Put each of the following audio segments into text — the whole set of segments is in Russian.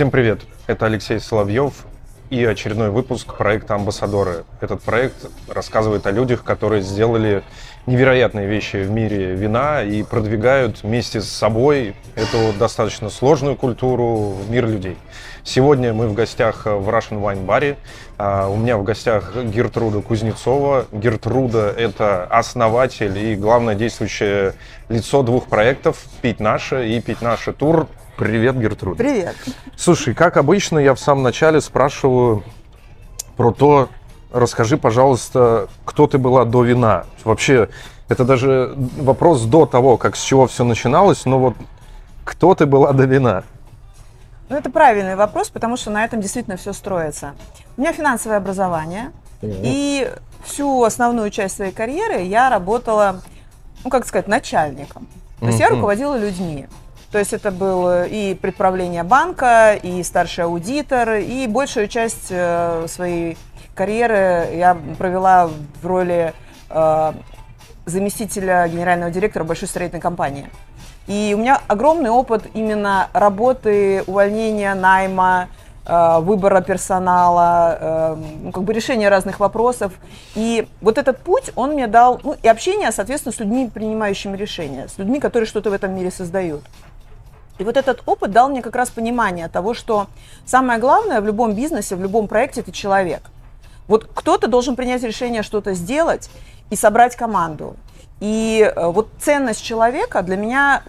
Всем привет! Это Алексей Соловьев и очередной выпуск проекта «Амбассадоры». Этот проект рассказывает о людях, которые сделали невероятные вещи в мире вина и продвигают вместе с собой эту достаточно сложную культуру в мир людей. Сегодня мы в гостях в Russian Wine Bar. А, у меня в гостях Гертруда Кузнецова. Гертруда – это основатель и главное действующее лицо двух проектов «Пить наше» и «Пить наше тур». Привет, Гертруда. Привет. Слушай, как обычно, я в самом начале спрашиваю про то, расскажи, пожалуйста, кто ты была до вина. Вообще, это даже вопрос до того, как с чего все начиналось, но вот кто ты была до вина? Ну, это правильный вопрос, потому что на этом действительно все строится. У меня финансовое образование, mm-hmm. и всю основную часть своей карьеры я работала, ну, как сказать, начальником. То есть mm-hmm. я руководила людьми. То есть это было и предправление банка, и старший аудитор, и большую часть э, своей карьеры я провела в роли э, заместителя генерального директора большой строительной компании. И у меня огромный опыт именно работы, увольнения, найма, э, выбора персонала, ну, как бы решения разных вопросов. И вот этот путь, он мне дал, ну, и общение, соответственно, с людьми, принимающими решения, с людьми, которые что-то в этом мире создают. И вот этот опыт дал мне как раз понимание того, что самое главное в любом бизнесе, в любом проекте – это человек. Вот кто-то должен принять решение что-то сделать и собрать команду. И э, вот ценность человека для меня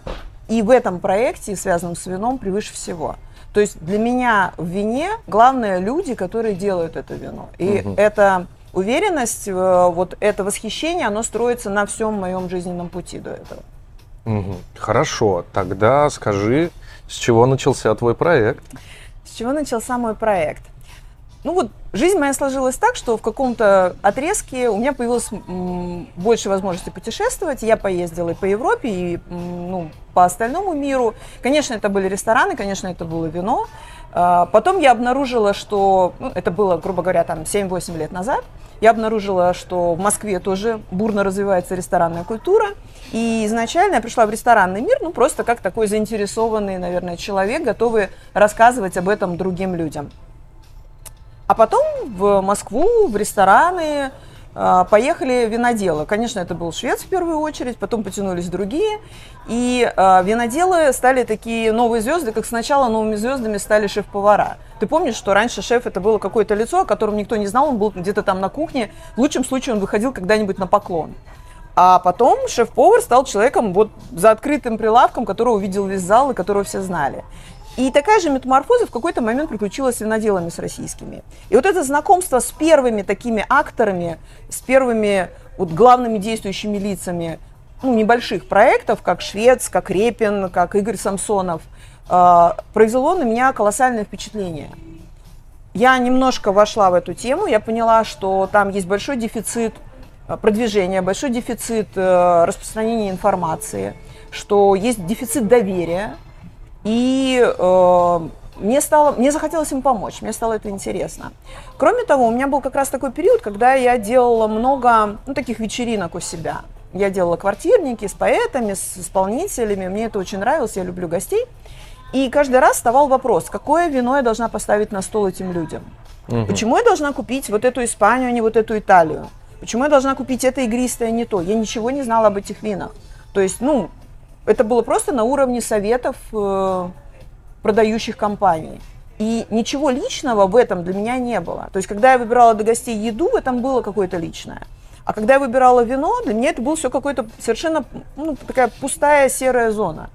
и в этом проекте, связанном с вином, превыше всего. То есть для меня в вине главное люди, которые делают это вино. И угу. эта уверенность, э, вот это восхищение, оно строится на всем моем жизненном пути до этого. Угу. Хорошо, тогда скажи, с чего начался твой проект? С чего начался мой проект? Ну вот, жизнь моя сложилась так, что в каком-то отрезке у меня появилось больше возможностей путешествовать. Я поездила и по Европе, и ну, по остальному миру. Конечно, это были рестораны, конечно, это было вино. А, потом я обнаружила, что ну, это было, грубо говоря, там 7-8 лет назад. Я обнаружила, что в Москве тоже бурно развивается ресторанная культура. И изначально я пришла в ресторанный мир, ну, просто как такой заинтересованный, наверное, человек, готовый рассказывать об этом другим людям. А потом в Москву, в рестораны, поехали виноделы. Конечно, это был швец в первую очередь, потом потянулись другие. И э, виноделы стали такие новые звезды, как сначала новыми звездами стали шеф-повара. Ты помнишь, что раньше шеф это было какое-то лицо, о котором никто не знал, он был где-то там на кухне. В лучшем случае он выходил когда-нибудь на поклон. А потом шеф-повар стал человеком вот за открытым прилавком, которого увидел весь зал и которого все знали. И такая же метаморфоза в какой-то момент приключилась с виноделами с российскими. И вот это знакомство с первыми такими акторами, с первыми вот главными действующими лицами ну, небольших проектов, как Швец, как Репин, как Игорь Самсонов, э, произвело на меня колоссальное впечатление. Я немножко вошла в эту тему, я поняла, что там есть большой дефицит э, продвижения, большой дефицит э, распространения информации, что есть дефицит доверия, и э, мне, стало, мне захотелось им помочь, мне стало это интересно. Кроме того, у меня был как раз такой период, когда я делала много ну, таких вечеринок у себя. Я делала квартирники с поэтами, с исполнителями, мне это очень нравилось, я люблю гостей. И каждый раз вставал вопрос, какое вино я должна поставить на стол этим людям? Угу. Почему я должна купить вот эту Испанию, а не вот эту Италию? Почему я должна купить это игристое, а не то? Я ничего не знала об этих винах. То есть, ну, это было просто на уровне советов э, продающих компаний. И ничего личного в этом для меня не было. То есть, когда я выбирала для гостей еду, в этом было какое-то личное. А когда я выбирала вино, для меня это было все какое-то совершенно ну, такая пустая серая зона.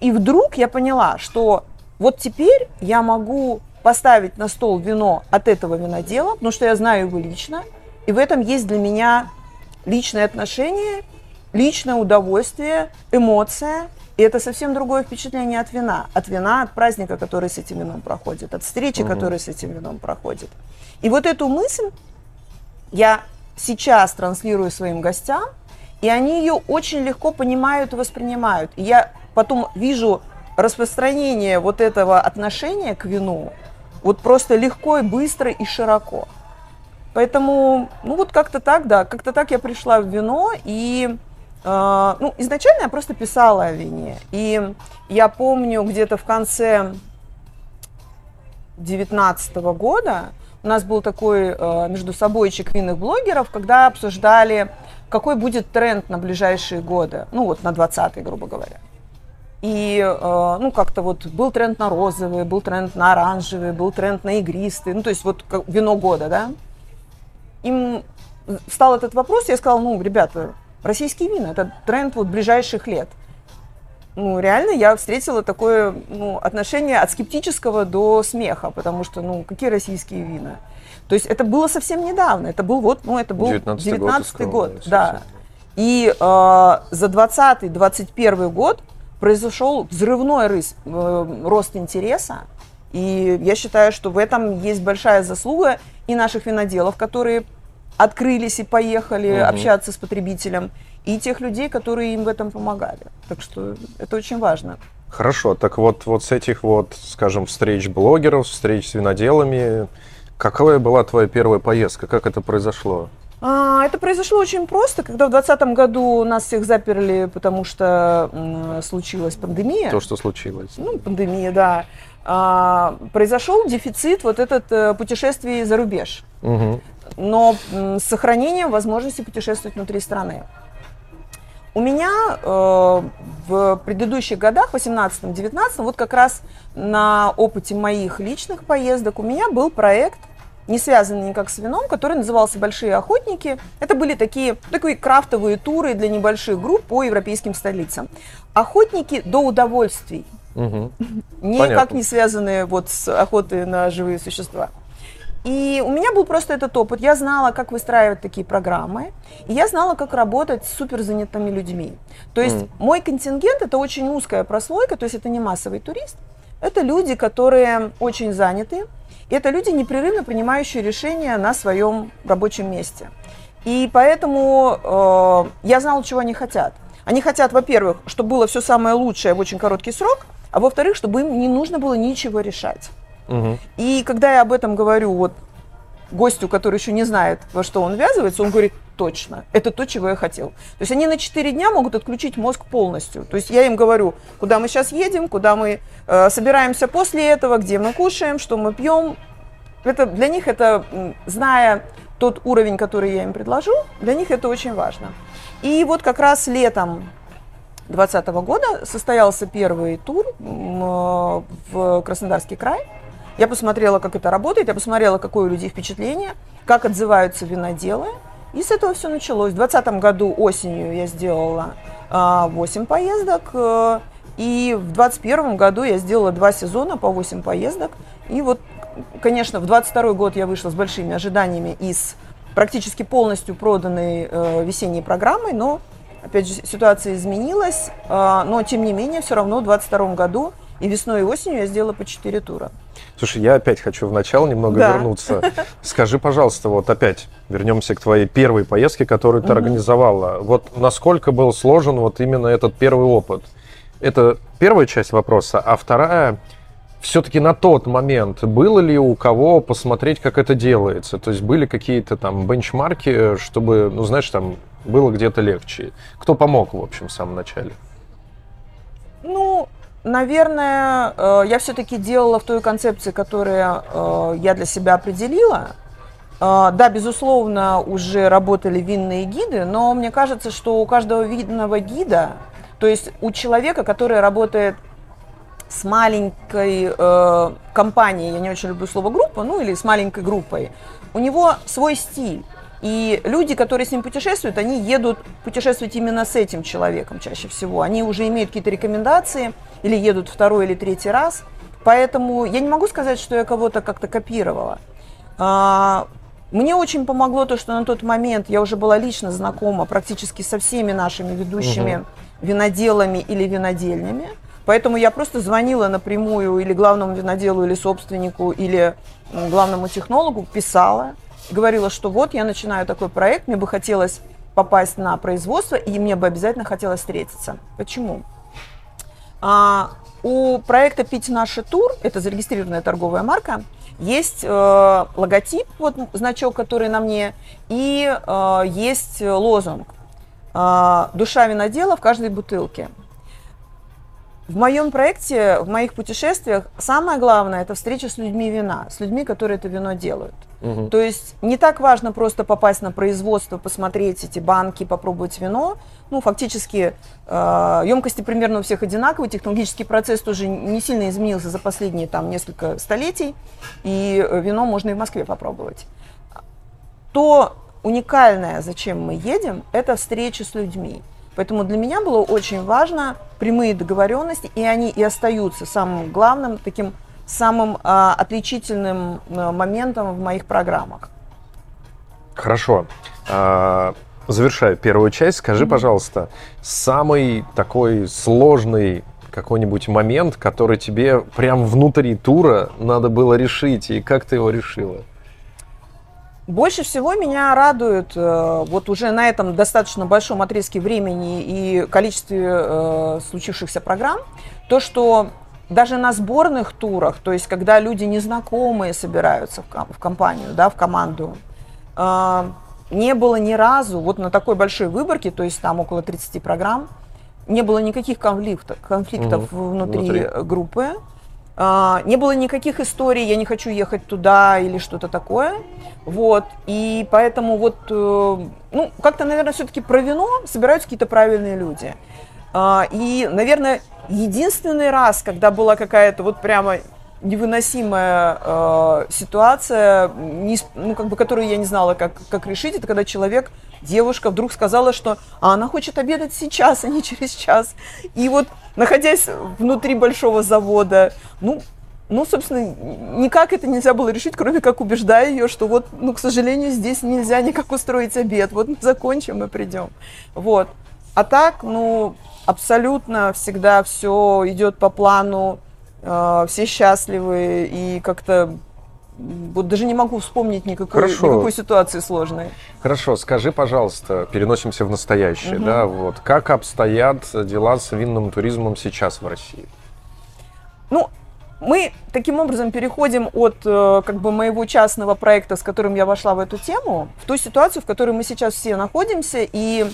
И вдруг я поняла, что вот теперь я могу поставить на стол вино от этого винодела, потому что я знаю его лично, и в этом есть для меня личное отношение личное удовольствие, эмоция. И это совсем другое впечатление от вина. От вина, от праздника, который с этим вином проходит, от встречи, угу. которая с этим вином проходит. И вот эту мысль я сейчас транслирую своим гостям, и они ее очень легко понимают и воспринимают. И я потом вижу распространение вот этого отношения к вину вот просто легко и быстро и широко. Поэтому, ну вот как-то так, да, как-то так я пришла в вино, и ну, изначально я просто писала о вине. И я помню где-то в конце 2019 года у нас был такой э, между собойчик винных блогеров, когда обсуждали, какой будет тренд на ближайшие годы, ну вот на 20 грубо говоря. И, э, ну, как-то вот был тренд на розовые, был тренд на оранжевые, был тренд на игристые, ну, то есть вот вино года, да. Им стал этот вопрос, я сказала, ну, ребята, российские вина, это тренд вот ближайших лет. Ну, реально я встретила такое ну, отношение от скептического до смеха, потому что, ну, какие российские вина? То есть это было совсем недавно, это был вот, ну, это был 19 19 год, год да. И э, за 20-21 год произошел взрывной рыс, э, рост интереса, и я считаю, что в этом есть большая заслуга и наших виноделов, которые открылись и поехали угу. общаться с потребителем, и тех людей, которые им в этом помогали. Так что это очень важно. Хорошо, так вот, вот с этих вот, скажем, встреч блогеров, встреч с виноделами, какая была твоя первая поездка, как это произошло? А, это произошло очень просто, когда в 2020 году нас всех заперли, потому что м, случилась пандемия. То, что случилось. Ну, пандемия, да. А, произошел дефицит вот этот э, путешествий за рубеж. Угу. Но с сохранением возможности путешествовать внутри страны. У меня э, в предыдущих годах, 18-19, вот как раз на опыте моих личных поездок, у меня был проект, не связанный никак с вином, который назывался «Большие охотники». Это были такие, такие крафтовые туры для небольших групп по европейским столицам. Охотники до удовольствий. Угу. Никак Понятно. не связанные вот с охотой на живые существа. И у меня был просто этот опыт. Я знала, как выстраивать такие программы, и я знала, как работать с суперзанятыми людьми. То есть mm. мой контингент это очень узкая прослойка, то есть это не массовый турист, это люди, которые очень заняты, и это люди, непрерывно принимающие решения на своем рабочем месте. И поэтому э, я знала, чего они хотят. Они хотят, во-первых, чтобы было все самое лучшее в очень короткий срок, а во-вторых, чтобы им не нужно было ничего решать. И когда я об этом говорю вот гостю, который еще не знает, во что он ввязывается, он говорит, точно, это то, чего я хотел. То есть они на 4 дня могут отключить мозг полностью. То есть я им говорю, куда мы сейчас едем, куда мы э, собираемся после этого, где мы кушаем, что мы пьем. Это, для них это, зная тот уровень, который я им предложу, для них это очень важно. И вот как раз летом 2020 года состоялся первый тур э, в Краснодарский край – я посмотрела, как это работает, я посмотрела, какое у людей впечатление, как отзываются виноделы. И с этого все началось. В 2020 году осенью я сделала а, 8 поездок. Э, и в 2021 году я сделала два сезона по 8 поездок. И вот, конечно, в 2022 год я вышла с большими ожиданиями из практически полностью проданной э, весенней программой, но, опять же, ситуация изменилась. Э, но, тем не менее, все равно в 2022 году и весной и осенью я сделала по 4 тура. Слушай, я опять хочу в начало немного да. вернуться. Скажи, пожалуйста, вот опять вернемся к твоей первой поездке, которую ты угу. организовала. Вот насколько был сложен вот именно этот первый опыт? Это первая часть вопроса, а вторая все-таки на тот момент было ли у кого посмотреть, как это делается? То есть были какие-то там бенчмарки, чтобы, ну, знаешь, там было где-то легче? Кто помог, в общем, в самом начале? Ну, Наверное, э, я все-таки делала в той концепции, которую э, я для себя определила. Э, да, безусловно, уже работали винные гиды, но мне кажется, что у каждого винного гида, то есть у человека, который работает с маленькой компанией, я не очень люблю слово группа, ну или с маленькой группой, у него свой стиль. И люди, которые с ним путешествуют, они едут путешествовать именно с этим человеком чаще всего. Они уже имеют какие-то рекомендации, или едут второй или третий раз. Поэтому я не могу сказать, что я кого-то как-то копировала. А, мне очень помогло то, что на тот момент я уже была лично знакома практически со всеми нашими ведущими угу. виноделами или винодельнями. Поэтому я просто звонила напрямую или главному виноделу, или собственнику, или главному технологу, писала, говорила, что вот я начинаю такой проект, мне бы хотелось попасть на производство, и мне бы обязательно хотелось встретиться. Почему? А, у проекта «Пить наши тур», это зарегистрированная торговая марка, есть э, логотип, вот значок, который на мне, и э, есть лозунг э, «Душа винодела в каждой бутылке». в моем проекте, в моих путешествиях самое главное это встреча с людьми вина, с людьми, которые это вино делают. Угу. То есть не так важно просто попасть на производство, посмотреть эти банки, попробовать вино. Ну, фактически э, емкости примерно у всех одинаковые, технологический процесс тоже не сильно изменился за последние там несколько столетий, и вино можно и в Москве попробовать. То уникальное, зачем мы едем, это встреча с людьми. Поэтому для меня было очень важно прямые договоренности, и они и остаются самым главным, таким самым а, отличительным а, моментом в моих программах. Хорошо. А, завершая первую часть, скажи, mm-hmm. пожалуйста, самый такой сложный какой-нибудь момент, который тебе прям внутри тура надо было решить, и как ты его решила? Больше всего меня радует э, вот уже на этом достаточно большом отрезке времени и количестве э, случившихся программ, то, что даже на сборных турах, то есть когда люди незнакомые собираются в, в компанию, да, в команду, э, не было ни разу, вот на такой большой выборке, то есть там около 30 программ, не было никаких конфликтов, конфликтов угу. внутри, внутри группы. А, не было никаких историй, я не хочу ехать туда или что-то такое. Вот. И поэтому вот, э, ну, как-то, наверное, все-таки про вино собираются какие-то правильные люди. А, и, наверное, единственный раз, когда была какая-то вот прямо невыносимая э, ситуация, не, ну, как бы, которую я не знала, как, как решить, это когда человек, девушка вдруг сказала, что а она хочет обедать сейчас, а не через час. И вот, находясь внутри большого завода, ну, ну, собственно, никак это нельзя было решить, кроме как убеждая ее, что вот, ну, к сожалению, здесь нельзя никак устроить обед. Вот мы закончим и придем. Вот. А так, ну, абсолютно всегда все идет по плану э, все счастливы и как-то вот даже не могу вспомнить никакой, никакой ситуации сложной. Хорошо, скажи, пожалуйста, переносимся в настоящее, угу. да, вот как обстоят дела с винным туризмом сейчас в России? Ну, мы таким образом переходим от э, как бы моего частного проекта, с которым я вошла в эту тему, в ту ситуацию, в которой мы сейчас все находимся, и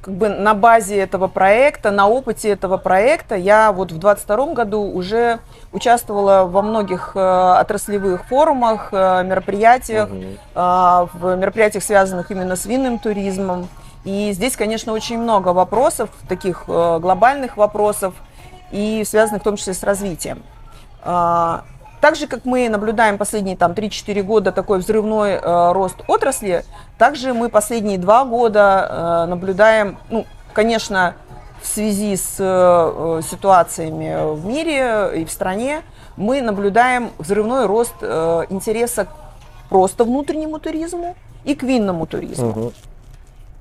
как бы на базе этого проекта, на опыте этого проекта я вот в 22 году уже участвовала во многих э, отраслевых форумах, э, мероприятиях, э, в мероприятиях, связанных именно с винным туризмом. И здесь, конечно, очень много вопросов, таких глобальных вопросов, и связанных в том числе с развитием. Э, так же, как мы наблюдаем последние там, 3-4 года такой взрывной э, рост отрасли, также мы последние два года э, наблюдаем, ну, конечно, в связи с э, ситуациями в мире и в стране, мы наблюдаем взрывной рост э, интереса к просто внутреннему туризму и к винному туризму. Угу.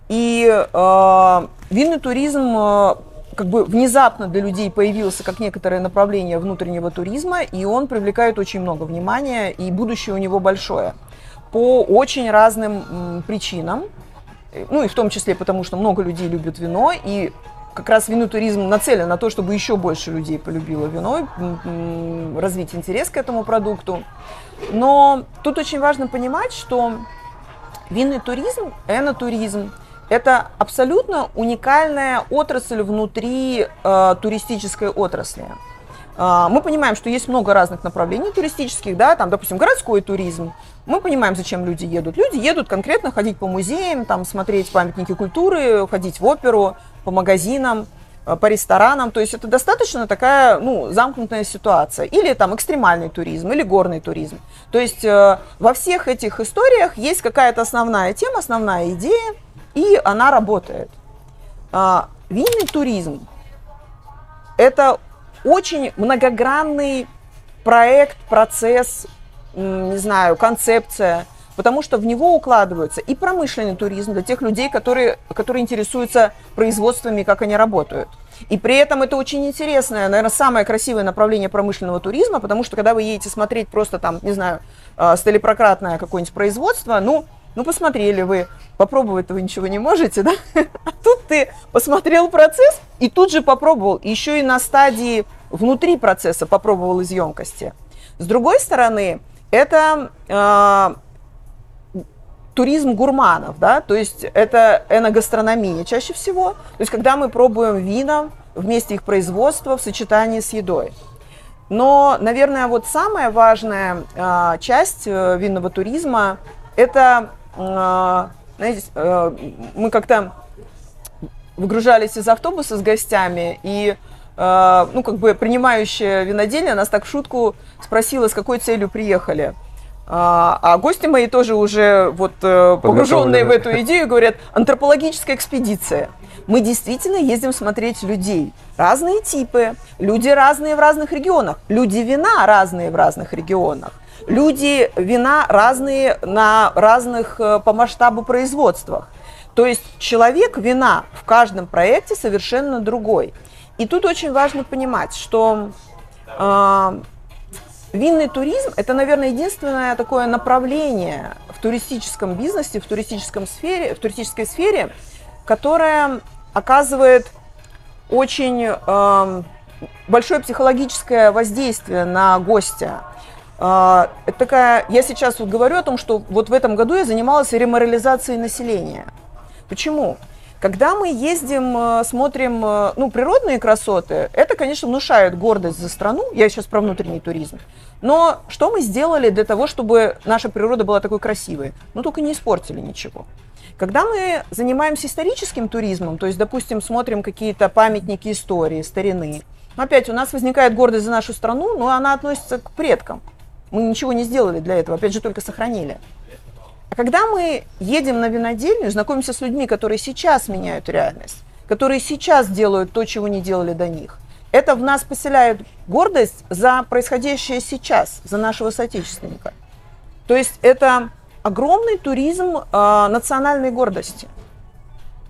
И э, винный туризм э, как бы внезапно для людей появился как некоторое направление внутреннего туризма, и он привлекает очень много внимания, и будущее у него большое. По очень разным причинам, ну и в том числе потому, что много людей любят вино, и как раз винный туризм нацелен на то, чтобы еще больше людей полюбило вино, развить интерес к этому продукту. Но тут очень важно понимать, что винный туризм, энотуризм – это абсолютно уникальная отрасль внутри э, туристической отрасли. Э, мы понимаем, что есть много разных направлений туристических, да, там, допустим, городской туризм. Мы понимаем, зачем люди едут. Люди едут конкретно ходить по музеям, там, смотреть памятники культуры, ходить в оперу, по магазинам, э, по ресторанам. То есть это достаточно такая ну, замкнутая ситуация. Или там экстремальный туризм, или горный туризм. То есть э, во всех этих историях есть какая-то основная тема, основная идея, и она работает. А, винный туризм – это очень многогранный проект, процесс, не знаю, концепция, потому что в него укладываются и промышленный туризм для тех людей, которые, которые интересуются производствами, как они работают. И при этом это очень интересное, наверное, самое красивое направление промышленного туризма, потому что когда вы едете смотреть просто там, не знаю, а, столепрократное какое-нибудь производство, ну, ну, посмотрели вы, попробовать вы ничего не можете, да? А тут ты посмотрел процесс и тут же попробовал, еще и на стадии внутри процесса попробовал из емкости. С другой стороны, это э, туризм гурманов, да, то есть это эногастрономия чаще всего. То есть когда мы пробуем вина, вместе их производства в сочетании с едой. Но, наверное, вот самая важная э, часть винного туризма – это, знаете, э, мы как-то выгружались из автобуса с гостями, и э, ну, как бы принимающая винодельня нас так в шутку спросила, с какой целью приехали. А, а гости мои тоже уже вот э, погруженные в эту идею говорят, антропологическая экспедиция. Мы действительно ездим смотреть людей. Разные типы, люди разные в разных регионах, люди вина разные в разных регионах, люди вина разные на разных э, по масштабу производствах. То есть человек вина в каждом проекте совершенно другой. И тут очень важно понимать, что э, Винный туризм – это, наверное, единственное такое направление в туристическом бизнесе, в, туристическом сфере, в туристической сфере, которое оказывает очень э, большое психологическое воздействие на гостя. Э, это такая, я сейчас вот говорю о том, что вот в этом году я занималась реморализацией населения. Почему? Когда мы ездим, э, смотрим э, ну, природные красоты, это, конечно, внушает гордость за страну. Я сейчас про внутренний туризм. Но что мы сделали для того, чтобы наша природа была такой красивой? Ну, только не испортили ничего. Когда мы занимаемся историческим туризмом, то есть, допустим, смотрим какие-то памятники истории, старины, опять у нас возникает гордость за нашу страну, но она относится к предкам. Мы ничего не сделали для этого, опять же, только сохранили. А когда мы едем на винодельню, знакомимся с людьми, которые сейчас меняют реальность, которые сейчас делают то, чего не делали до них, это в нас поселяет гордость за происходящее сейчас, за нашего соотечественника. То есть это огромный туризм э, национальной гордости.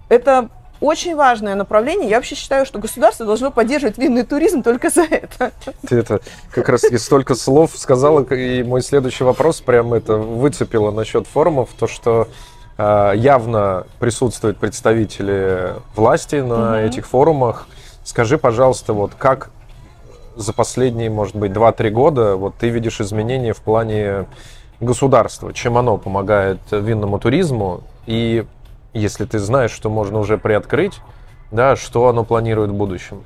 Это очень важное направление. Я вообще считаю, что государство должно поддерживать винный туризм только за это. Ты это как раз и столько слов сказала, и мой следующий вопрос прям это выцепило насчет форумов, то, что э, явно присутствуют представители власти на угу. этих форумах. Скажи, пожалуйста, вот как за последние, может быть, 2-3 года вот ты видишь изменения в плане государства, чем оно помогает винному туризму и если ты знаешь, что можно уже приоткрыть, да, что оно планирует в будущем?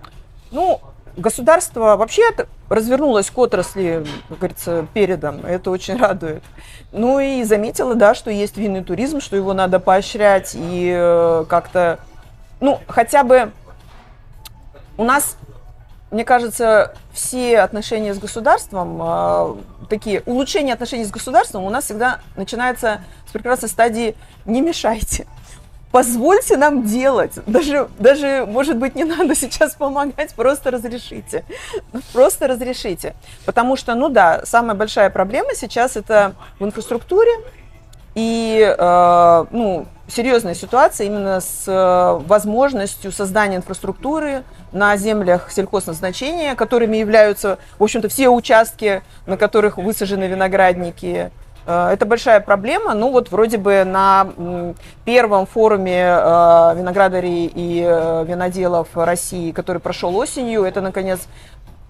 Ну, государство вообще развернулось к отрасли, как говорится, передом. Это очень радует. Ну и заметила, да, что есть винный туризм, что его надо поощрять и э, как-то, ну, хотя бы у нас, мне кажется, все отношения с государством, э, такие улучшения отношений с государством у нас всегда начинается с прекрасной стадии «не мешайте» позвольте нам делать. Даже, даже, может быть, не надо сейчас помогать, просто разрешите. Просто разрешите. Потому что, ну да, самая большая проблема сейчас это в инфраструктуре и, э, ну, серьезная ситуация именно с э, возможностью создания инфраструктуры на землях сельхозназначения, которыми являются, в общем-то, все участки, на которых высажены виноградники, это большая проблема. Ну вот вроде бы на первом форуме э, виноградарей и э, виноделов России, который прошел осенью, это наконец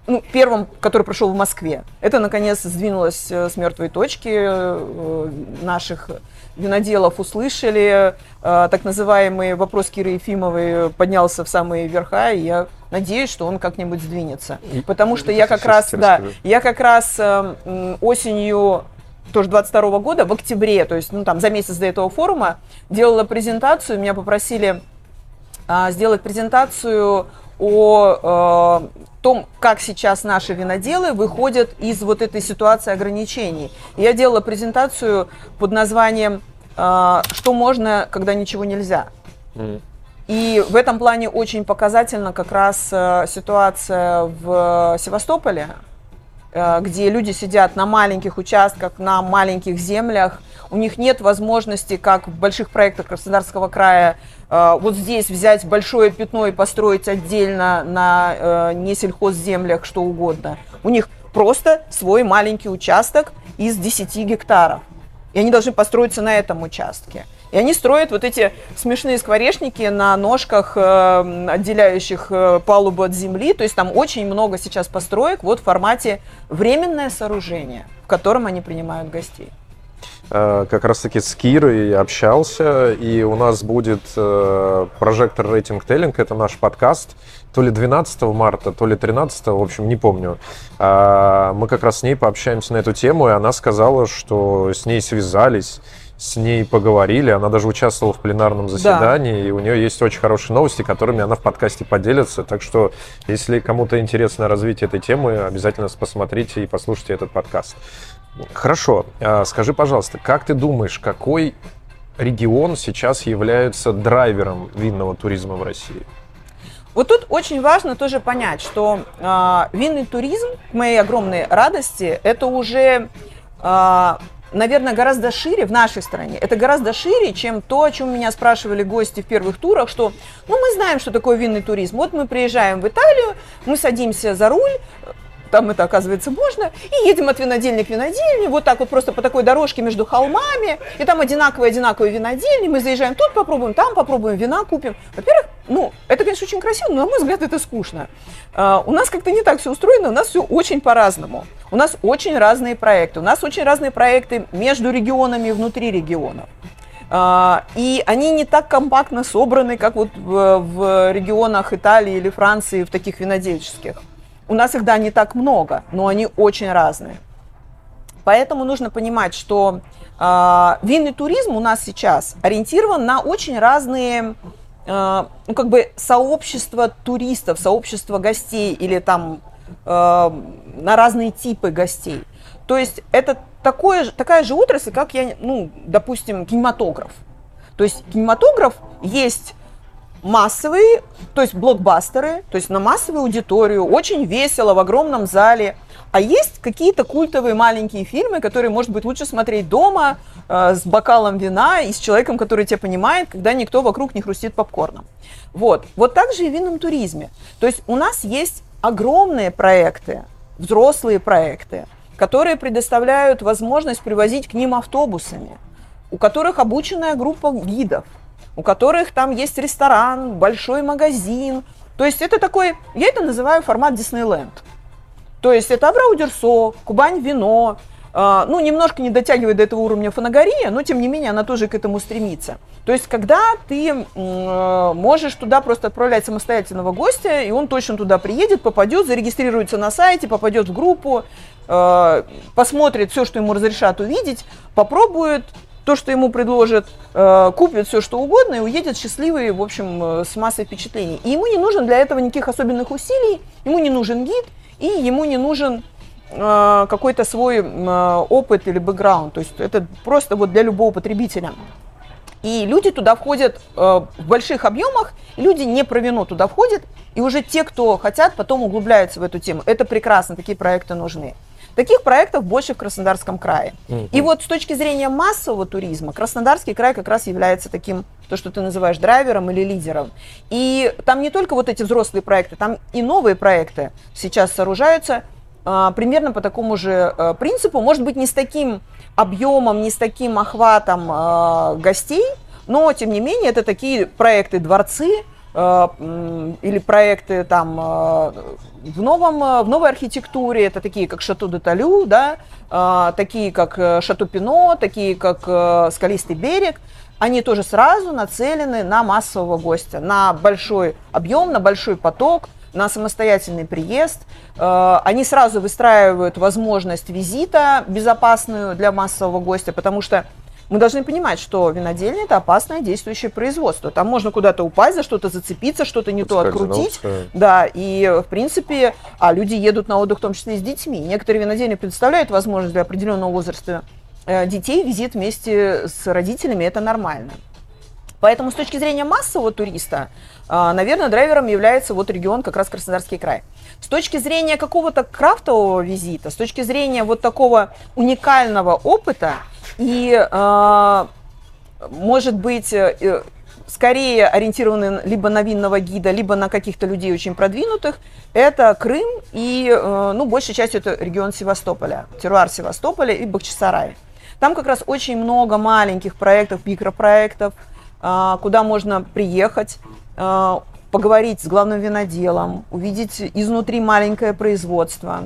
ну, первым, который прошел в Москве. Это, наконец, сдвинулось с мертвой точки. Наших виноделов услышали. Так называемый вопрос Киры Ефимовой поднялся в самые верха, и я надеюсь, что он как-нибудь сдвинется. Потому что я как раз, да, я как раз осенью тоже 22 года, в октябре, то есть ну, там, за месяц до этого форума, делала презентацию, меня попросили а, сделать презентацию о э, том, как сейчас наши виноделы выходят из вот этой ситуации ограничений. Я делала презентацию под названием э, «Что можно, когда ничего нельзя?». Mm. И в этом плане очень показательна как раз э, ситуация в Севастополе, Э, где люди сидят на маленьких участках, на маленьких землях, у них нет возможности, как в больших проектах Краснодарского края, э, вот здесь взять большое пятно и построить отдельно на э, не сельхозземлях что угодно. У них просто свой маленький участок из 10 гектаров. И они должны построиться на этом участке. И они строят вот эти смешные скворечники на ножках, э, отделяющих э, палубу от земли. То есть там очень много сейчас построек вот в формате временное сооружение, в котором они принимают гостей. э, как раз-таки с Кирой общался, и у нас будет прожектор рейтинг теллинг, это наш подкаст, то ли 12 марта, то ли 13, в общем, не помню. А, мы как раз с ней пообщаемся на эту тему, и она сказала, что с ней связались, с ней поговорили, она даже участвовала в пленарном заседании, да. и у нее есть очень хорошие новости, которыми она в подкасте поделится. Так что, если кому-то интересно развитие этой темы, обязательно посмотрите и послушайте этот подкаст. Хорошо, а, скажи, пожалуйста, как ты думаешь, какой регион сейчас является драйвером винного туризма в России? Вот тут очень важно тоже понять, что э, винный туризм, к моей огромной радости, это уже э, наверное, гораздо шире в нашей стране. Это гораздо шире, чем то, о чем меня спрашивали гости в первых турах, что, ну, мы знаем, что такое винный туризм. Вот мы приезжаем в Италию, мы садимся за руль, там это, оказывается, можно, и едем от винодельни к винодельне, вот так вот просто по такой дорожке между холмами, и там одинаковые-одинаковые винодельни, мы заезжаем тут, попробуем, там попробуем, вина купим. Во-первых, ну, это, конечно, очень красиво, но, на мой взгляд, это скучно. Uh, у нас как-то не так все устроено, у нас все очень по-разному. У нас очень разные проекты, у нас очень разные проекты между регионами и внутри регионов. Uh, и они не так компактно собраны, как вот в, в регионах Италии или Франции, в таких винодельческих. У нас их, да, не так много, но они очень разные. Поэтому нужно понимать, что э, винный туризм у нас сейчас ориентирован на очень разные э, ну, как бы сообщества туристов, сообщества гостей или там э, на разные типы гостей. То есть это такое, такая же отрасль, как я, ну, допустим, кинематограф. То есть кинематограф есть массовые, то есть блокбастеры, то есть на массовую аудиторию, очень весело в огромном зале. А есть какие-то культовые маленькие фильмы, которые, может быть, лучше смотреть дома э, с бокалом вина и с человеком, который тебя понимает, когда никто вокруг не хрустит попкорном. Вот. Вот так же и в винном туризме. То есть у нас есть огромные проекты, взрослые проекты, которые предоставляют возможность привозить к ним автобусами, у которых обученная группа гидов – у которых там есть ресторан, большой магазин. То есть это такой, я это называю формат Диснейленд. То есть это Абрау-Дюрсо, Кубань вино, э, ну, немножко не дотягивает до этого уровня фанагория, но тем не менее она тоже к этому стремится. То есть когда ты э, можешь туда просто отправлять самостоятельного гостя, и он точно туда приедет, попадет, зарегистрируется на сайте, попадет в группу, э, посмотрит все, что ему разрешат увидеть, попробует, то, что ему предложат, э, купит все, что угодно и уедет счастливый, в общем, э, с массой впечатлений. И ему не нужен для этого никаких особенных усилий, ему не нужен гид, и ему не нужен э, какой-то свой опыт или бэкграунд. То есть это просто вот для любого потребителя. И люди туда входят в больших объемах, люди не про вино туда входят, и уже те, кто хотят, потом углубляются в эту тему. Это прекрасно, такие проекты нужны. Таких проектов больше в Краснодарском крае. Mm-hmm. И вот с точки зрения массового туризма, Краснодарский край как раз является таким, то, что ты называешь драйвером или лидером. И там не только вот эти взрослые проекты, там и новые проекты сейчас сооружаются а, примерно по такому же а, принципу, может быть, не с таким объемом, не с таким охватом а, гостей, но, тем не менее, это такие проекты дворцы, Э, или проекты там э, в, новом, э, в новой архитектуре, это такие как Шато де Талю, да, такие как Шато Пино, такие как Скалистый берег, они тоже сразу нацелены на массового гостя, на большой объем, на большой поток, на самостоятельный приезд. Они сразу выстраивают возможность визита безопасную для массового гостя, потому что мы должны понимать, что винодельня – это опасное действующее производство. Там можно куда-то упасть, за что-то зацепиться, что-то не то открутить. Да, и, в принципе, а люди едут на отдых, в том числе и с детьми. Некоторые винодельни предоставляют возможность для определенного возраста э, детей визит вместе с родителями, это нормально. Поэтому с точки зрения массового туриста, э, наверное, драйвером является вот регион как раз Краснодарский край. С точки зрения какого-то крафтового визита, с точки зрения вот такого уникального опыта, и, э, может быть, э, скорее ориентированы либо на винного гида, либо на каких-то людей очень продвинутых, это Крым и, э, ну, большей частью это регион Севастополя, теруар Севастополя и Бахчисарай. Там как раз очень много маленьких проектов, микропроектов, куда можно приехать, поговорить с главным виноделом, увидеть изнутри маленькое производство,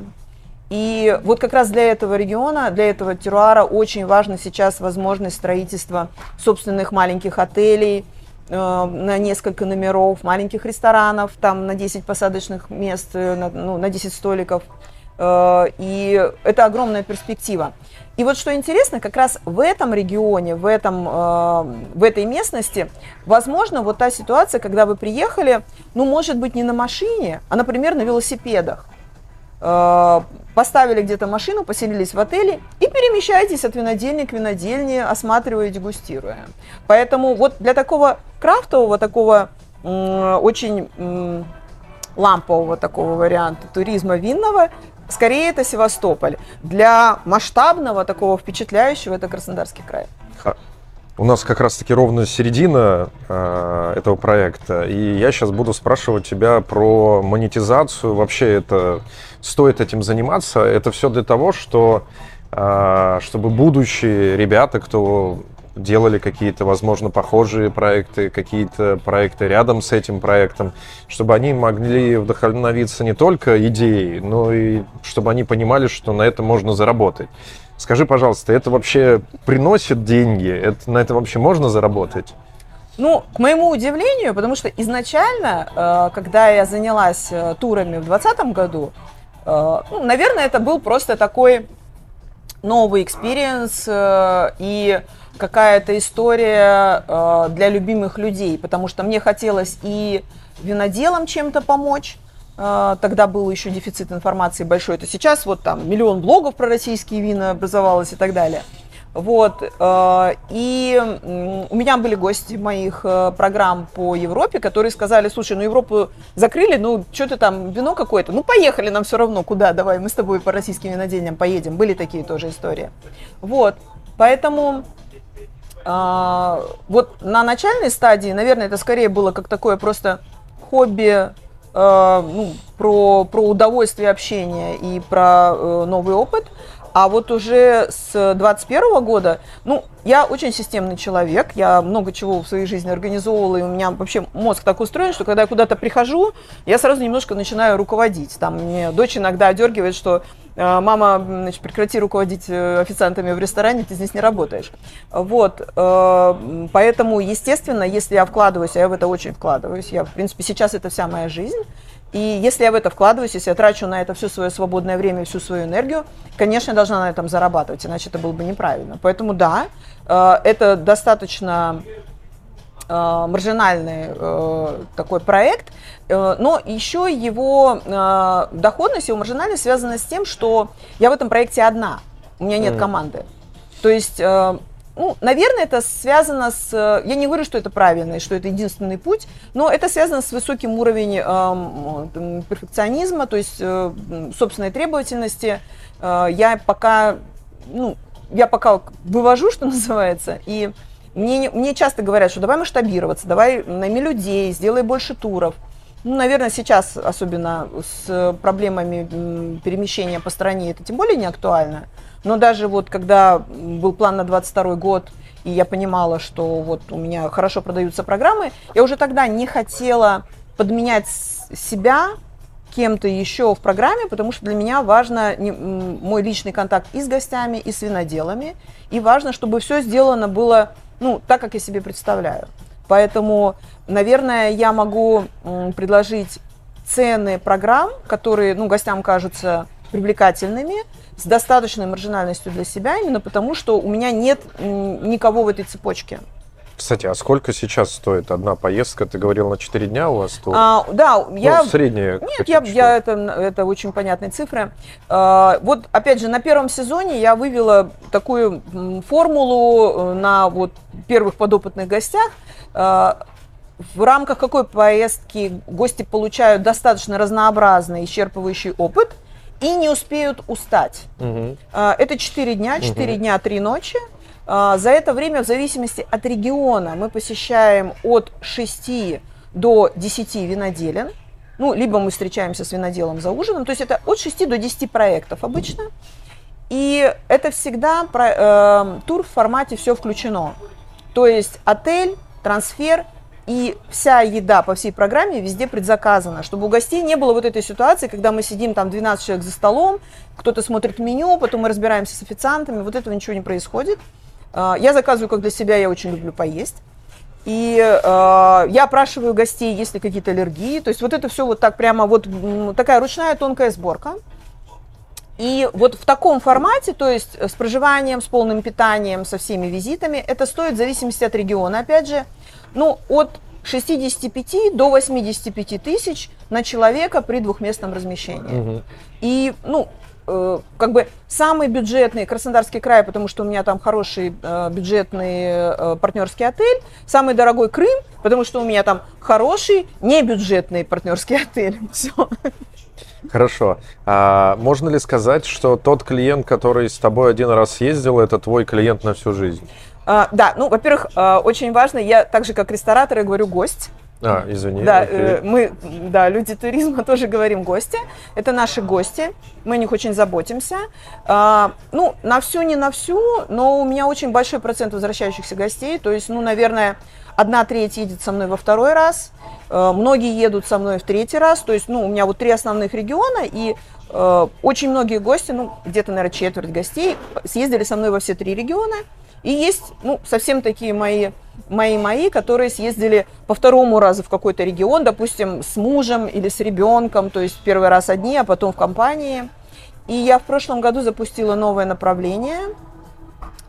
И вот как раз для этого региона, для этого теруара очень важна сейчас возможность строительства собственных маленьких отелей, э, на несколько номеров, маленьких ресторанов, там на 10 посадочных мест, э, на, ну, на 10 столиков. Э, и это огромная перспектива. И вот что интересно, как раз в этом регионе, в, этом, э, в этой местности, возможно, вот та ситуация, когда вы приехали, ну, может быть, не на машине, а, например, на велосипедах. Э, поставили где-то машину, поселились в отеле и перемещаетесь от винодельни к винодельне, осматривая, дегустируя. Поэтому вот для такого крафтового, такого очень лампового такого варианта туризма винного Скорее это Севастополь. Для масштабного, такого впечатляющего, это Краснодарский край. У нас как раз-таки ровно середина э, этого проекта, и я сейчас буду спрашивать тебя про монетизацию. Вообще это стоит этим заниматься? Это все для того, что э, чтобы будущие ребята, кто делали какие-то, возможно, похожие проекты, какие-то проекты рядом с этим проектом, чтобы они могли вдохновиться не только идеей, но и чтобы они понимали, что на это можно заработать. Скажи, пожалуйста, это вообще приносит деньги? Это, на это вообще можно заработать? Ну, к моему удивлению, потому что изначально, э, когда я занялась э, турами в 2020 году, э, ну, наверное, это был просто такой новый experience, и какая-то история э, для любимых людей, потому что мне хотелось и виноделам чем-то помочь, э, тогда был еще дефицит информации большой, это сейчас вот там миллион блогов про российские вина образовалось и так далее. Вот. Э, и у меня были гости моих э, программ по Европе, которые сказали, слушай, ну Европу закрыли, ну что ты там, вино какое-то, ну поехали нам все равно, куда, давай, мы с тобой по российским винодельням поедем. Были такие тоже истории. Вот. Поэтому а, вот на начальной стадии, наверное, это скорее было как такое просто хобби, э, ну, про, про удовольствие общения и про э, новый опыт. А вот уже с 21 года, ну, я очень системный человек, я много чего в своей жизни организовывала, и у меня вообще мозг так устроен, что когда я куда-то прихожу, я сразу немножко начинаю руководить. Там мне дочь иногда одергивает, что «Э, мама, значит, прекрати руководить э, официантами в ресторане, ты здесь не работаешь. Вот, э, поэтому, естественно, если я вкладываюсь, а я в это очень вкладываюсь, я, в принципе, сейчас это вся моя жизнь, и если я в это вкладываюсь, если я трачу на это все свое свободное время всю свою энергию, конечно, я должна на этом зарабатывать, иначе это было бы неправильно. Поэтому да, это достаточно маржинальный такой проект, Э, но еще его э, доходность, его маржинальность связана с тем, что я в этом проекте одна, у меня нет команды. То есть, э, ну, наверное, это связано с... Я не говорю, что это правильно, и что это единственный путь, но это связано с высоким уровнем перфекционизма, то есть собственной требовательности. Я пока, ну, я пока вывожу, что называется, и мне, мне часто говорят, что давай масштабироваться, давай найми людей, сделай больше туров. Ну, наверное, сейчас, особенно с проблемами перемещения по стране, это тем более не актуально. Но даже вот когда был план на 22 год, и я понимала, что вот у меня хорошо продаются программы, я уже тогда не хотела подменять себя кем-то еще в программе, потому что для меня важно мой личный контакт и с гостями, и с виноделами, и важно, чтобы все сделано было ну, так, как я себе представляю. Поэтому, наверное, я могу предложить цены программ, которые ну, гостям кажутся привлекательными, с достаточной маржинальностью для себя, именно потому что у меня нет никого в этой цепочке. Кстати, а сколько сейчас стоит одна поездка? Ты говорил на 4 дня у вас тур? А, да, ну, я... средняя. Нет, я, я это, это очень понятные цифры. А, вот, опять же, на первом сезоне я вывела такую формулу э, на вот первых подопытных гостях. А, в рамках какой поездки гости получают достаточно разнообразный, исчерпывающий опыт и не успеют устать. Угу. Это 4 дня, 4 угу. дня, 3 ночи. А, за это время, в зависимости от региона, мы посещаем от 6 до 10 виноделен. Ну, либо мы встречаемся с виноделом за ужином. То есть это от 6 до 10 проектов обычно. И это всегда про, э, тур в формате все включено. То есть отель, трансфер и вся еда по всей программе везде предзаказана, чтобы у гостей не было вот этой ситуации, когда мы сидим там 12 человек за столом, кто-то смотрит меню, потом мы разбираемся с официантами, вот этого ничего не происходит. А, я заказываю как для себя, я очень люблю поесть. И э, я опрашиваю гостей, есть ли какие-то аллергии. То есть вот это все вот так прямо вот такая ручная тонкая сборка. И вот в таком формате, то есть с проживанием, с полным питанием, со всеми визитами, это стоит в зависимости от региона, опять же, ну, от 65 до 85 тысяч на человека при двухместном размещении. Угу. И, ну, э, как бы самый бюджетный Краснодарский край, потому что у меня там хороший э, бюджетный э, партнерский отель, самый дорогой Крым, потому что у меня там хороший небюджетный партнерский отель. Все. Хорошо. А можно ли сказать, что тот клиент, который с тобой один раз съездил, это твой клиент на всю жизнь? А, да, ну, во-первых, а, очень важно, я так же, как ресторатор, я говорю гость. А, извини. Да, э, мы, да, люди туризма тоже говорим гости. Это наши гости, мы о них очень заботимся. А, ну, на всю, не на всю, но у меня очень большой процент возвращающихся гостей. То есть, ну, наверное, одна треть едет со мной во второй раз, э, многие едут со мной в третий раз. То есть, ну, у меня вот три основных региона, и э, очень многие гости, ну, где-то, наверное, четверть гостей съездили со мной во все три региона. И есть, ну, совсем такие мои, мои, мои, которые съездили по второму разу в какой-то регион, допустим, с мужем или с ребенком, то есть первый раз одни, а потом в компании. И я в прошлом году запустила новое направление,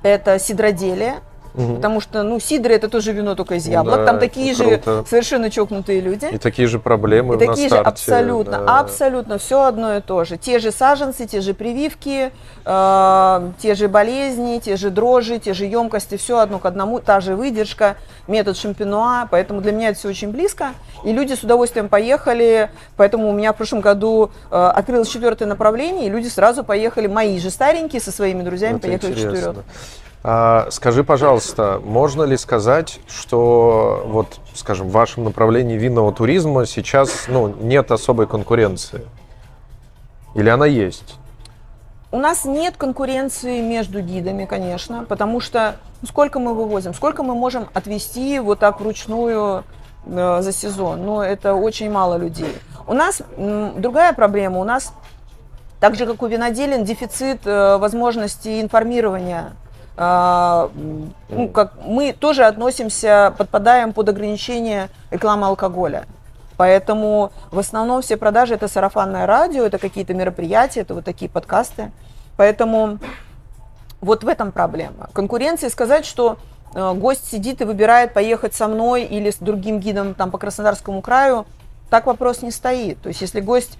это сидроделие. Угу. Потому что, ну, сидр это тоже вино только из яблок. Да, Там такие же круто. совершенно чокнутые люди. И такие же проблемы. И такие же абсолютно, да. абсолютно все одно и то же. Те же саженцы, те же прививки, э, те же болезни, те же дрожжи, те же емкости, все одно к одному, та же выдержка, метод шампинуа. Поэтому для меня это все очень близко. И люди с удовольствием поехали. Поэтому у меня в прошлом году э, открылось четвертое направление, и люди сразу поехали, мои же старенькие, со своими друзьями, это поехали интересно. вперед. А, скажи, пожалуйста, можно ли сказать, что вот, скажем, в вашем направлении винного туризма сейчас ну, нет особой конкуренции? Или она есть? У нас нет конкуренции между гидами, конечно, потому что ну, сколько мы вывозим, сколько мы можем отвести вот так вручную э, за сезон, но это очень мало людей. У нас другая проблема, у нас так же, как у виноделин, дефицит э, возможности информирования ну, как мы тоже относимся, подпадаем под ограничение рекламы алкоголя. Поэтому в основном все продажи это сарафанное радио, это какие-то мероприятия, это вот такие подкасты. Поэтому вот в этом проблема. Конкуренции сказать, что э, гость сидит и выбирает поехать со мной или с другим гидом там по Краснодарскому краю, так вопрос не стоит. То есть если гость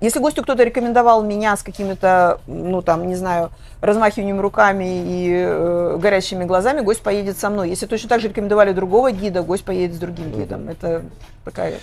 если гостю кто-то рекомендовал меня с какими-то, ну там, не знаю, размахиванием руками и э, горящими глазами, гость поедет со мной. Если точно так же рекомендовали другого гида, гость поедет с другим гидом. Это такая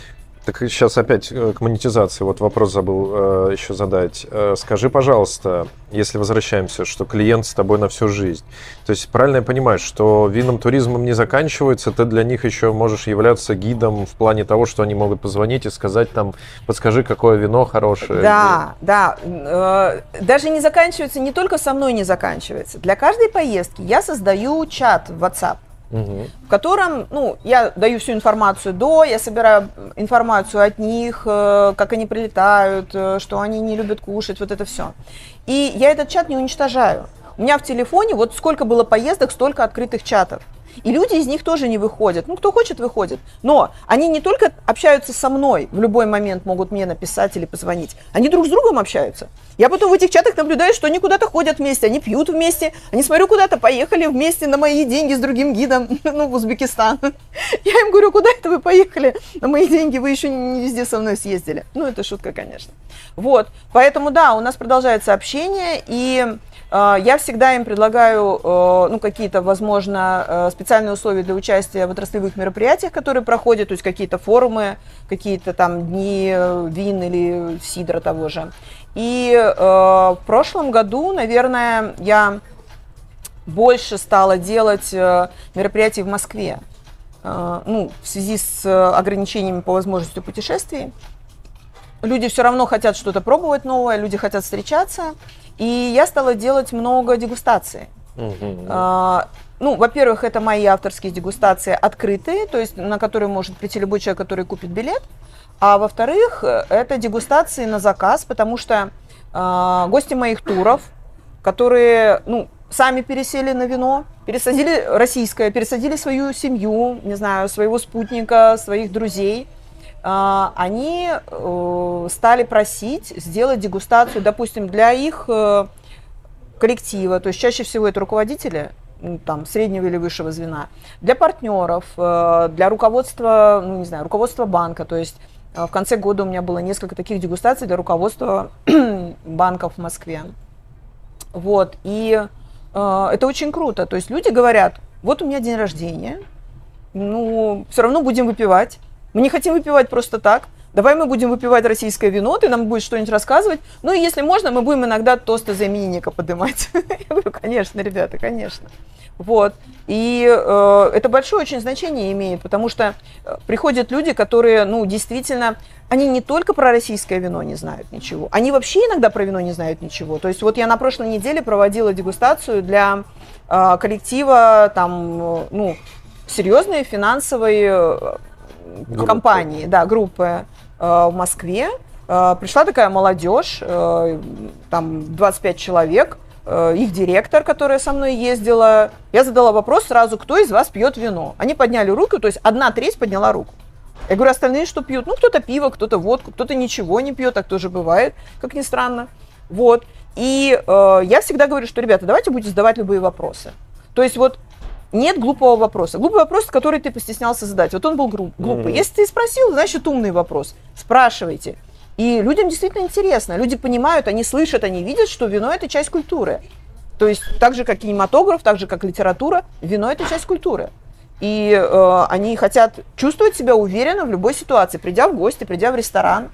так сейчас опять э, к монетизации. Вот вопрос забыл э, еще задать. Э, скажи, пожалуйста, если возвращаемся, что клиент с тобой на всю жизнь. То есть правильно я понимаю, что винным туризмом не заканчивается, ты для них еще можешь являться гидом в плане того, что они могут позвонить и сказать там, подскажи, какое вино хорошее. Да, да. Э, даже не заканчивается, не только со мной не заканчивается. Для каждой поездки я создаю чат в WhatsApp в котором, ну, я даю всю информацию до, я собираю информацию от них, э, как они прилетают, э, что они не любят кушать, вот это все. И я этот чат не уничтожаю. У меня в телефоне вот сколько было поездок, столько открытых чатов. И люди из них тоже не выходят. Ну, кто хочет, выходит. Но они не только общаются со мной, в любой момент могут мне написать или позвонить, они друг с другом общаются. Я потом в этих чатах наблюдаю, что они куда-то ходят вместе, они пьют вместе, они, смотрю, куда-то поехали вместе на мои деньги с другим гидом, ну, в Узбекистан. Я им говорю, куда это вы поехали? На мои деньги вы еще не везде со мной съездили. Ну, это шутка, конечно. Вот, поэтому, да, у нас продолжается общение, и я всегда им предлагаю, э, ну, какие-то, возможно, э, специальные условия для участия в отраслевых мероприятиях, которые проходят, то есть какие-то форумы, какие-то там дни вин или сидра того же. И э, в прошлом году, наверное, я больше стала делать э, мероприятий в Москве. Э, ну, в связи с ограничениями по возможности путешествий. Люди все равно хотят что-то пробовать новое, люди хотят встречаться. И я стала делать много дегустаций. Угу. ну, во-первых, это мои авторские дегустации открытые, то есть на которые может прийти любой человек, который купит билет. А во-вторых, это дегустации на заказ, потому что э, гости моих туров, которые, ну, сами пересели на вино, пересадили российское, пересадили свою семью, не знаю, своего спутника, своих друзей, они э, стали просить сделать дегустацию, допустим, для их э, коллектива, то есть чаще всего это руководители, там, среднего или высшего звена, для партнеров, э, для руководства, ну, не знаю, руководства банка, то есть в конце года у меня было несколько таких дегустаций для руководства банков в Москве. Вот, и э, это очень круто, то есть люди говорят, вот у меня день рождения, ну, все равно будем выпивать, мы не хотим выпивать просто так, давай мы будем выпивать российское вино, ты нам будешь что-нибудь рассказывать. Ну и если можно, мы будем иногда тосты за именинника поднимать. Я говорю, конечно, ребята, конечно. Вот. И э, это большое очень значение имеет, потому что э, приходят люди, которые, ну, действительно, они не только про российское вино не знают ничего, они вообще иногда про вино не знают ничего. То есть вот я на прошлой неделе проводила дегустацию для э, коллектива, там, э, ну, серьезной финансовой э, компании, да, группы. Э, в Москве. Э, пришла такая молодежь, э, там 25 человек, их директор, которая со мной ездила. Я задала вопрос сразу, кто из вас пьет вино? Они подняли руку, то есть одна треть подняла руку. Я говорю, остальные что пьют? Ну, кто-то пиво, кто-то водку, кто-то ничего не пьет, так тоже бывает, как ни странно. Вот. И э, я всегда говорю, что, ребята, давайте будете задавать любые вопросы. То есть вот нет глупого вопроса. Глупый вопрос, который ты постеснялся задать. Вот он был гру- глупый. Mm-hmm. Если ты спросил, значит умный вопрос. Спрашивайте. И людям действительно интересно. Люди понимают, они слышат, они видят, что вино это часть культуры. То есть так же, как кинематограф, так же, как литература, вино это часть культуры. И э, они хотят чувствовать себя уверенно в любой ситуации, придя в гости, придя в ресторан.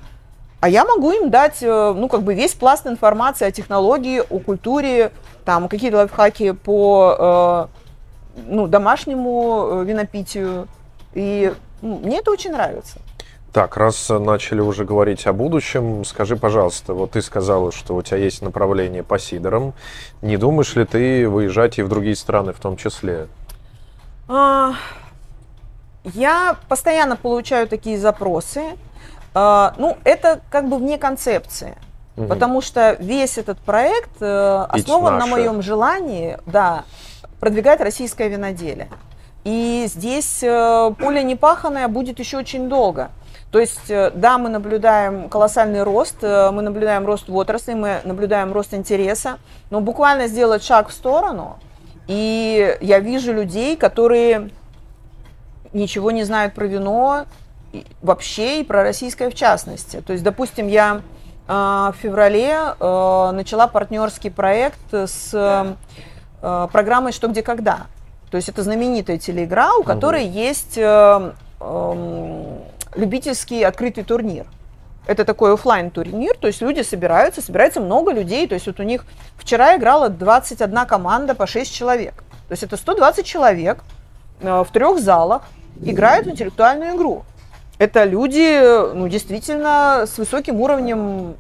А я могу им дать, э, ну, как бы весь пласт информации о технологии, о культуре, там, какие-то лайфхаки по э, ну, домашнему э, винопитию. И ну, мне это очень нравится. Так, раз начали уже говорить о будущем, скажи, пожалуйста, вот ты сказала, что у тебя есть направление по сидорам. Не думаешь ли ты выезжать и в другие страны в том числе? А, я постоянно получаю такие запросы. А, ну, это как бы вне концепции. Угу. Потому что весь этот проект э, основан на моем желании, да, продвигать российское виноделие. И здесь э, поле непаханное будет еще очень долго. То есть, э, да, мы наблюдаем колоссальный рост, э, мы наблюдаем рост в отрасли, мы наблюдаем рост интереса, но буквально сделать шаг в сторону, и я вижу людей, которые ничего не знают про вино вообще и про российское в частности. То есть, допустим, я в феврале начала партнерский проект с э, программой «Что, где, когда». То есть это знаменитая телеигра, у которой угу. есть э, э, любительский открытый турнир. Это такой офлайн турнир, то есть люди собираются, собирается много людей. То есть вот у них вчера играла 21 команда по 6 человек. То есть это 120 человек э, в трех залах играют в интеллектуальную игру. Это люди, ну, действительно, с высоким уровнем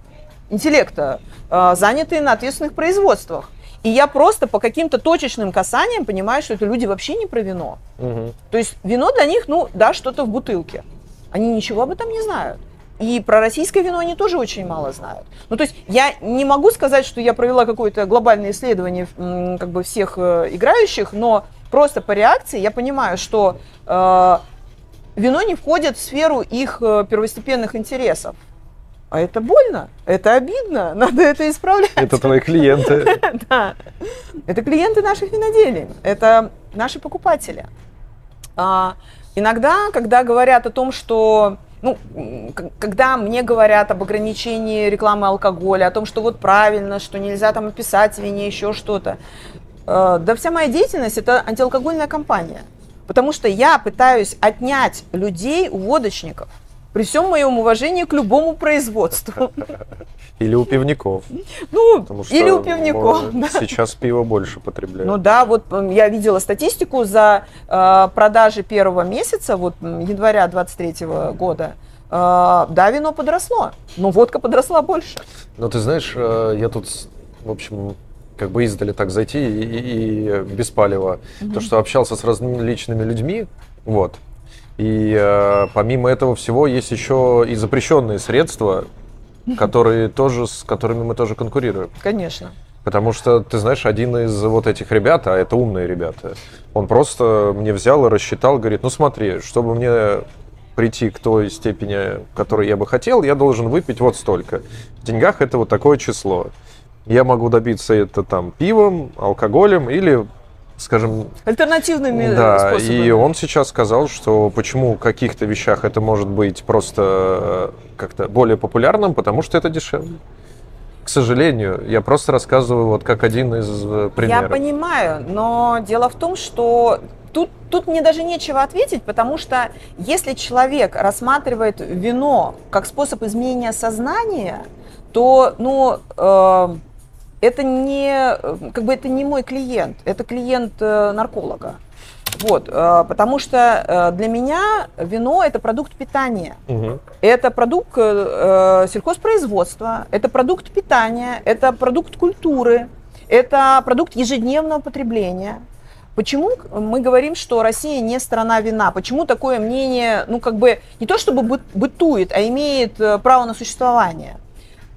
интеллекта, э, занятые на ответственных производствах. И я просто по каким-то точечным касаниям понимаю, что это люди вообще не про вино. Угу. То есть вино для них, ну, да, что-то в бутылке. Они ничего об этом не знают. И про российское вино они тоже очень мало знают. Ну, то есть я не могу сказать, что я провела какое-то глобальное исследование как бы всех э, играющих, но просто по реакции я понимаю, что э, вино не входит в сферу их э, первостепенных интересов. А это больно, это обидно, надо это исправлять. Это твои клиенты. Да, это клиенты наших виноделий, это наши покупатели. А, иногда, когда говорят о том, что ну, когда мне говорят об ограничении рекламы алкоголя, о том, что вот правильно, что нельзя там описать вине, еще что-то, э, да вся моя деятельность – это антиалкогольная кампания. Потому что я пытаюсь отнять людей у водочников – при всем моем уважении к любому производству. Или у пивников. Ну, или у пивников. Да. Сейчас пиво больше потребляют. Ну да, вот я видела статистику за э, продажи первого месяца, вот января 23 года. Э, да, вино подросло, но водка подросла больше. Но ты знаешь, э, я тут, в общем, как бы издали так зайти и, и, и без палева. Mm-hmm. То, что общался с различными людьми, вот. И э, помимо этого всего есть еще и запрещенные средства, которые тоже, с которыми мы тоже конкурируем. Конечно. Потому что, ты знаешь, один из вот этих ребят, а это умные ребята, он просто мне взял и рассчитал, говорит, ну смотри, чтобы мне прийти к той степени, которой я бы хотел, я должен выпить вот столько. В деньгах это вот такое число. Я могу добиться это там пивом, алкоголем или скажем... Альтернативными да, способами. И он сейчас сказал, что почему в каких-то вещах это может быть просто э, как-то более популярным, потому что это дешевле. К сожалению, я просто рассказываю вот как один из э, примеров. Я понимаю, но дело в том, что тут, тут мне даже нечего ответить, потому что если человек рассматривает вино как способ изменения сознания, то, ну, э, это не, как бы это не мой клиент, это клиент э, нарколога. Вот, э, потому что э, для меня вино это продукт питания, угу. это продукт сельхозпроизводства, это продукт питания, это продукт культуры, это продукт ежедневного потребления. Почему мы говорим, что Россия не страна вина? Почему такое мнение, ну как бы не то чтобы бытует, а имеет право на существование?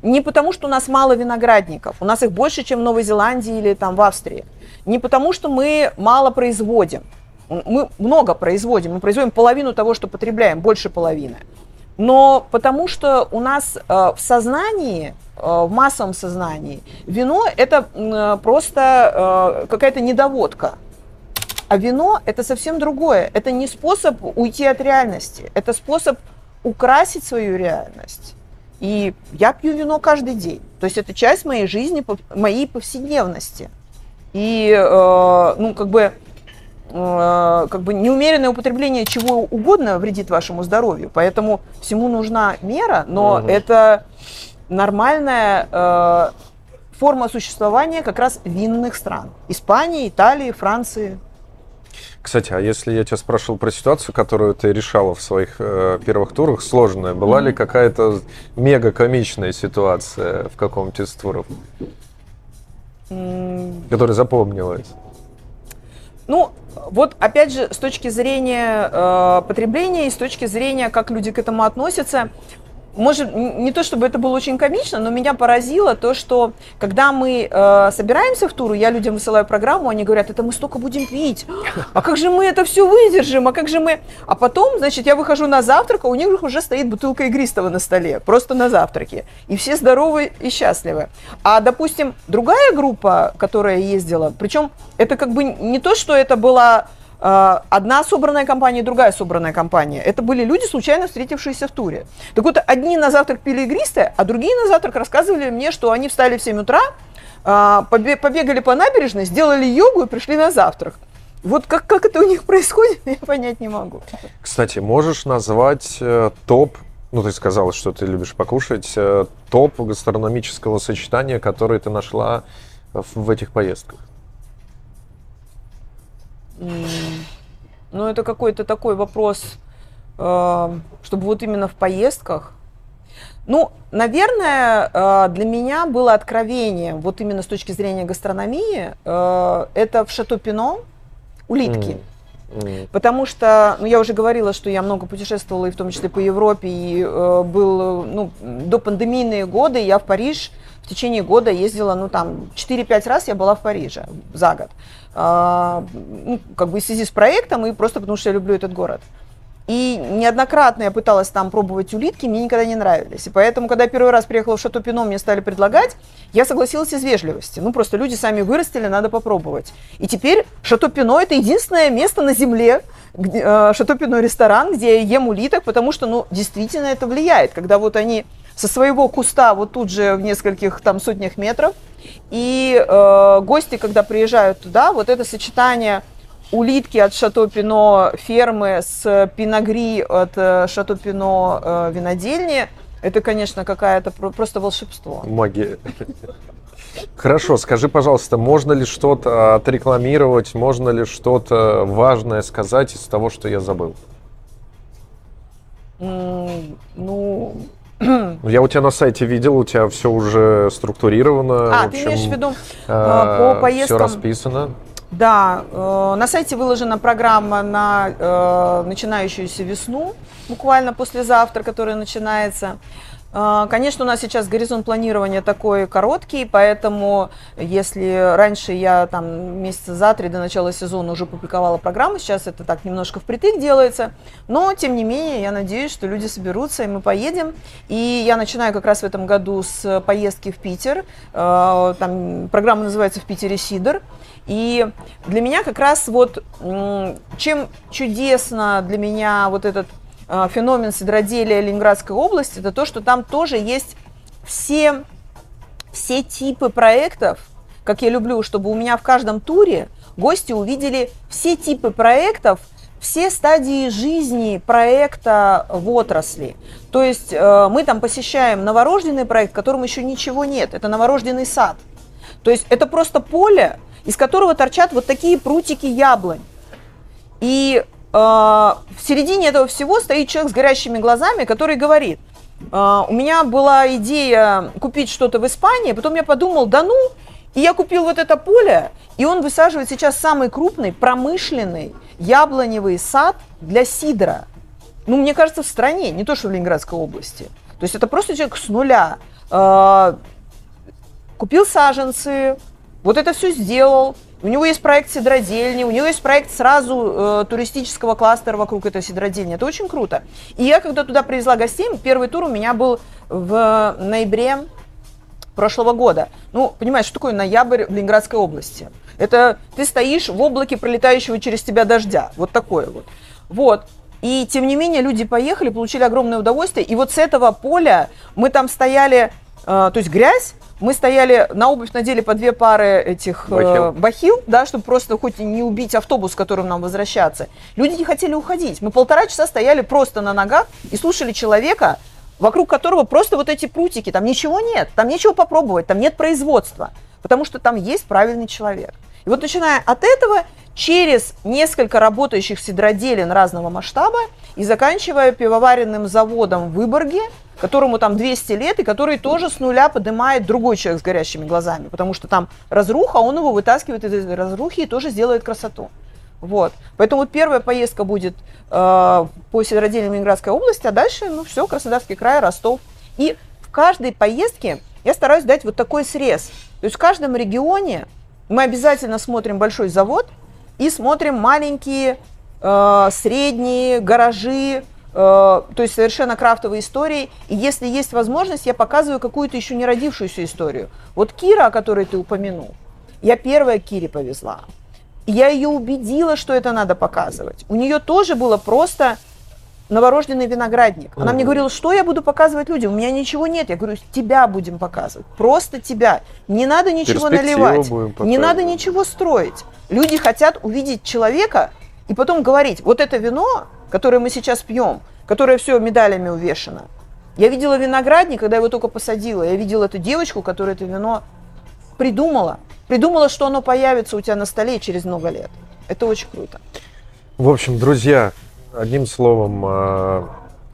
Не потому, что у нас мало виноградников, у нас их больше, чем в Новой Зеландии или там в Австрии. Не потому, что мы мало производим. Мы много производим, мы производим половину того, что потребляем, больше половины. Но потому что у нас э, в сознании, э, в массовом сознании, вино это э, просто какая-то недоводка. А вино это совсем другое. Это не способ уйти от реальности, это способ украсить свою реальность. И я пью вино каждый день. То есть это часть моей жизни, моей повседневности. И, э, ну, как бы, э, как бы неумеренное употребление чего угодно вредит вашему здоровью. Поэтому всему нужна мера, но угу. это нормальная э, форма существования как раз винных стран. Испании, Италии, Франции. Кстати, а если я тебя спрашивал про ситуацию, которую ты решала в своих э, первых турах, сложная, была mm-hmm. ли какая-то мега комичная ситуация в каком-то из туров, mm-hmm. которая запомнилась? Ну, вот опять же, с точки зрения э, потребления и с точки зрения, как люди к этому относятся, может, не то чтобы это было очень комично, но меня поразило то, что когда мы э, собираемся в туру, я людям высылаю программу, они говорят, это мы столько будем пить, а как же мы это все выдержим, а как же мы... А потом, значит, я выхожу на завтрак, а у них уже стоит бутылка игристого на столе, просто на завтраке. И все здоровы и счастливы. А, допустим, другая группа, которая ездила, причем это как бы не то, что это была одна собранная компания, другая собранная компания. Это были люди, случайно встретившиеся в туре. Так вот, одни на завтрак пили игристое, а другие на завтрак рассказывали мне, что они встали в 7 утра, а, побегали по набережной, сделали йогу и пришли на завтрак. Вот как, как это у них происходит, я понять не могу. Кстати, можешь назвать э, топ, ну ты сказала, что ты любишь покушать, э, топ гастрономического сочетания, которое ты нашла в этих поездках? Ну, это какой-то такой вопрос, э, чтобы вот именно в поездках. Ну, наверное, э, для меня было откровением, вот именно с точки зрения гастрономии, э, это в Шато Пино улитки. Mm. Потому что, ну, я уже говорила, что я много путешествовала, и в том числе по Европе, и э, был, ну, до пандемийные годы я в Париж в течение года ездила, ну, там, 4-5 раз я была в Париже за год. А, ну, как бы в связи с проектом и просто потому, что я люблю этот город. И неоднократно я пыталась там пробовать улитки, мне никогда не нравились. И поэтому, когда я первый раз приехала в Шато Пино, мне стали предлагать, я согласилась из вежливости. Ну, просто люди сами вырастили, надо попробовать. И теперь Шато Пино – это единственное место на земле, э, Шато Пино ресторан, где я ем улиток, потому что, ну, действительно это влияет. Когда вот они со своего куста вот тут же в нескольких там сотнях метров – и э, гости, когда приезжают туда, вот это сочетание улитки от Шато Пино фермы с пиногри от э, Шато Пино э, винодельни, это, конечно, какая-то просто волшебство. Магия. Хорошо, скажи, пожалуйста, можно ли что-то отрекламировать, можно ли что-то важное сказать из того, что я забыл? Mm, ну, Ну, я у тебя на сайте видел, у тебя все уже структурировано. А, в ты общем, имеешь в виду э, по Все поездкам? расписано. Да, э, на сайте выложена программа на э, начинающуюся весну, буквально послезавтра, которая начинается. Э, Конечно, у нас сейчас горизонт планирования такой короткий, поэтому если раньше я там месяца за три до начала сезона уже публиковала программу, сейчас это так немножко впритык делается, но тем не менее я надеюсь, что люди соберутся и мы поедем. И я начинаю как раз в этом году с поездки в Питер. Э, Там программа называется «В Питере Сидор». И для меня как раз вот чем чудесно для меня вот этот феномен сидроделия Ленинградской области, это то, что там тоже есть все, все типы проектов, как я люблю, чтобы у меня в каждом туре гости увидели все типы проектов, все стадии жизни проекта в отрасли. То есть э, мы там посещаем новорожденный проект, в котором еще ничего нет. Это новорожденный сад. То есть это просто поле, из которого торчат вот такие прутики яблонь. И э, в середине этого всего стоит человек с горящими глазами, который говорит, «Э, у меня была идея купить что-то в Испании, потом я подумал, да ну, и я купил вот это поле, и он высаживает сейчас самый крупный промышленный яблоневый сад для сидра. Ну, мне кажется, в стране, не то что в Ленинградской области. То есть это просто человек с нуля. э, купил саженцы, вот это все сделал. У него есть проект сидродельни, у него есть проект сразу э, туристического кластера вокруг этой сидродельни. Это очень круто. И я, когда туда привезла гостей, первый тур у меня был в ноябре прошлого года. Ну, понимаешь, что такое ноябрь в Ленинградской области? Это ты стоишь в облаке пролетающего через тебя дождя. Вот такое вот. Вот. И тем не менее люди поехали, получили огромное удовольствие. И вот с этого поля мы там стояли, э, то есть грязь, мы стояли, на обувь надели по две пары этих э, Бахил. бахил, да, чтобы просто хоть не убить автобус, которым нам возвращаться. Люди не хотели уходить. Мы полтора часа стояли просто на ногах и слушали человека, вокруг которого просто вот эти прутики, там ничего нет, там нечего попробовать, там нет производства, потому что там есть правильный человек. И вот начиная от этого, через несколько работающих сидроделин разного масштаба и заканчивая пивоваренным заводом в Выборге, которому там 200 лет, и который тоже с нуля поднимает другой человек с горящими глазами, потому что там разруха, он его вытаскивает из этой разрухи и тоже сделает красоту. Вот. Поэтому вот первая поездка будет э, по сидроделию Ленинградской области, а дальше, ну все, Краснодарский край, Ростов. И в каждой поездке я стараюсь дать вот такой срез. То есть в каждом регионе мы обязательно смотрим большой завод и смотрим маленькие, э, средние гаражи, то есть совершенно крафтовые истории. И если есть возможность, я показываю какую-то еще не родившуюся историю. Вот Кира, о которой ты упомянул, я первая Кире повезла. Я ее убедила, что это надо показывать. У нее тоже было просто новорожденный виноградник. Она мне говорила, что я буду показывать людям? У меня ничего нет. Я говорю, тебя будем показывать. Просто тебя. Не надо ничего наливать. Не надо ничего строить. Люди хотят увидеть человека и потом говорить, вот это вино, которое мы сейчас пьем, которое все медалями увешано. Я видела виноградник, когда его только посадила. Я видела эту девочку, которая это вино придумала. Придумала, что оно появится у тебя на столе через много лет. Это очень круто. В общем, друзья, одним словом, э,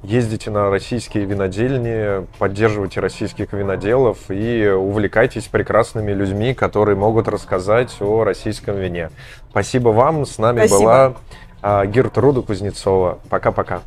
ездите на российские винодельни, поддерживайте российских виноделов и увлекайтесь прекрасными людьми, которые могут рассказать о российском вине. Спасибо вам. С нами Спасибо. была а, Гертруду Кузнецова. Пока-пока.